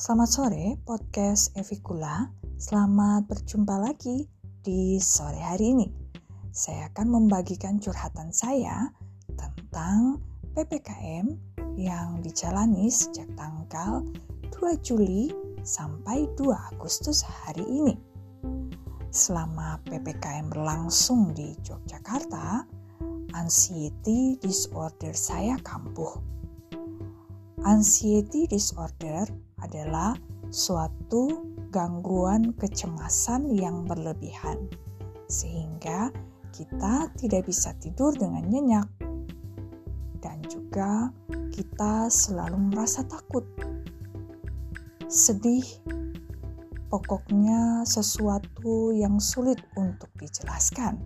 Selamat sore, podcast Evikula. Selamat berjumpa lagi di sore hari ini. Saya akan membagikan curhatan saya tentang PPKM yang dijalani sejak tanggal 2 Juli sampai 2 Agustus hari ini. Selama PPKM berlangsung di Yogyakarta, anxiety disorder saya kambuh Anxiety disorder adalah suatu gangguan kecemasan yang berlebihan, sehingga kita tidak bisa tidur dengan nyenyak, dan juga kita selalu merasa takut, sedih. Pokoknya, sesuatu yang sulit untuk dijelaskan.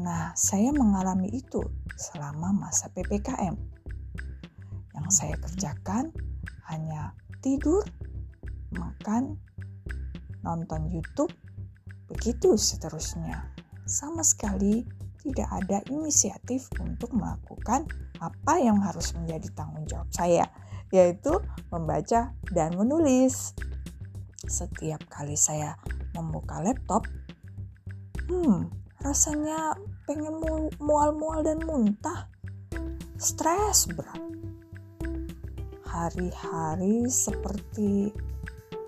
Nah, saya mengalami itu selama masa PPKM yang saya kerjakan hanya tidur, makan, nonton YouTube, begitu seterusnya. Sama sekali tidak ada inisiatif untuk melakukan apa yang harus menjadi tanggung jawab saya, yaitu membaca dan menulis. Setiap kali saya membuka laptop, hmm, rasanya pengen mual-mual dan muntah. Stres berat hari-hari seperti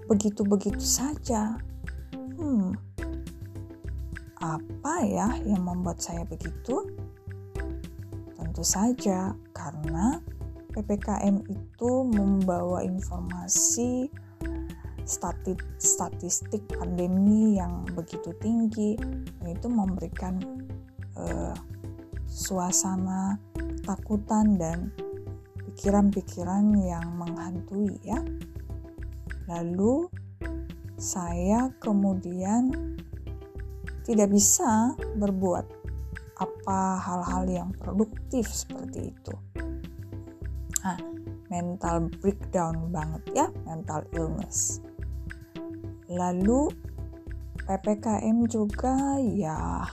begitu-begitu saja. Hmm, apa ya yang membuat saya begitu? Tentu saja karena PPKM itu membawa informasi statistik, pandemi yang begitu tinggi, itu memberikan uh, suasana ketakutan dan pikiran-pikiran yang menghantui ya. Lalu saya kemudian tidak bisa berbuat apa hal-hal yang produktif seperti itu. Nah, mental breakdown banget ya, mental illness. Lalu PPKM juga ya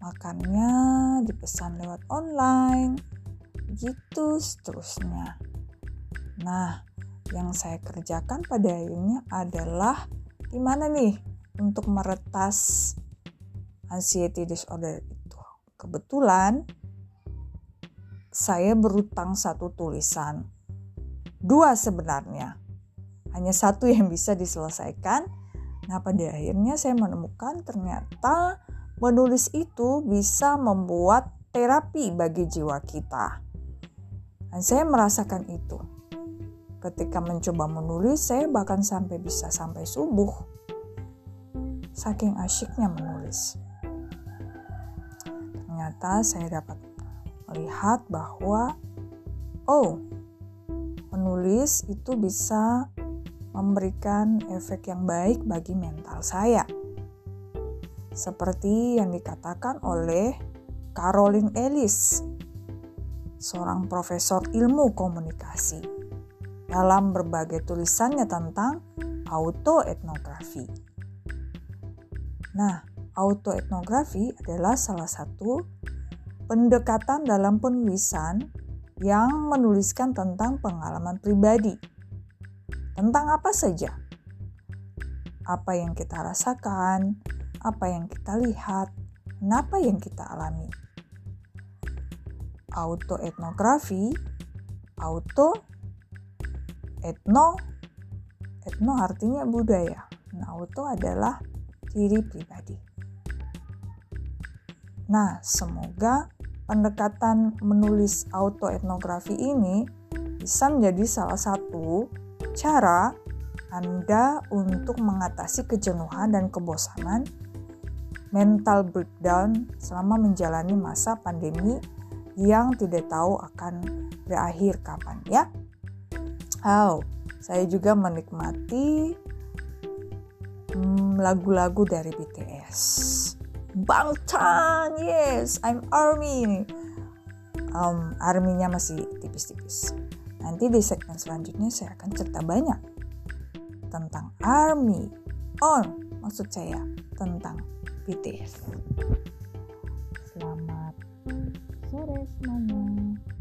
makannya dipesan lewat online begitu seterusnya. Nah, yang saya kerjakan pada akhirnya adalah gimana nih untuk meretas anxiety disorder itu. Kebetulan saya berutang satu tulisan. Dua sebenarnya. Hanya satu yang bisa diselesaikan. Nah, pada akhirnya saya menemukan ternyata menulis itu bisa membuat terapi bagi jiwa kita. Dan saya merasakan itu. Ketika mencoba menulis, saya bahkan sampai bisa sampai subuh. Saking asyiknya menulis. Ternyata saya dapat melihat bahwa oh, menulis itu bisa memberikan efek yang baik bagi mental saya. Seperti yang dikatakan oleh Caroline Ellis seorang profesor ilmu komunikasi, dalam berbagai tulisannya tentang autoetnografi. Nah, autoetnografi adalah salah satu pendekatan dalam penulisan yang menuliskan tentang pengalaman pribadi. Tentang apa saja? Apa yang kita rasakan, apa yang kita lihat, dan apa yang kita alami auto etnografi, auto etno etno artinya budaya. Nah, auto adalah diri pribadi. Nah, semoga pendekatan menulis auto etnografi ini bisa menjadi salah satu cara Anda untuk mengatasi kejenuhan dan kebosanan mental breakdown selama menjalani masa pandemi yang tidak tahu akan berakhir kapan ya. Oh, saya juga menikmati hmm, lagu-lagu dari BTS. Bangtan, yes, I'm ARMY. Um, arminya masih tipis-tipis. Nanti di segmen selanjutnya saya akan cerita banyak tentang ARMY. Oh, maksud saya tentang BTS. Selamat sore semuanya.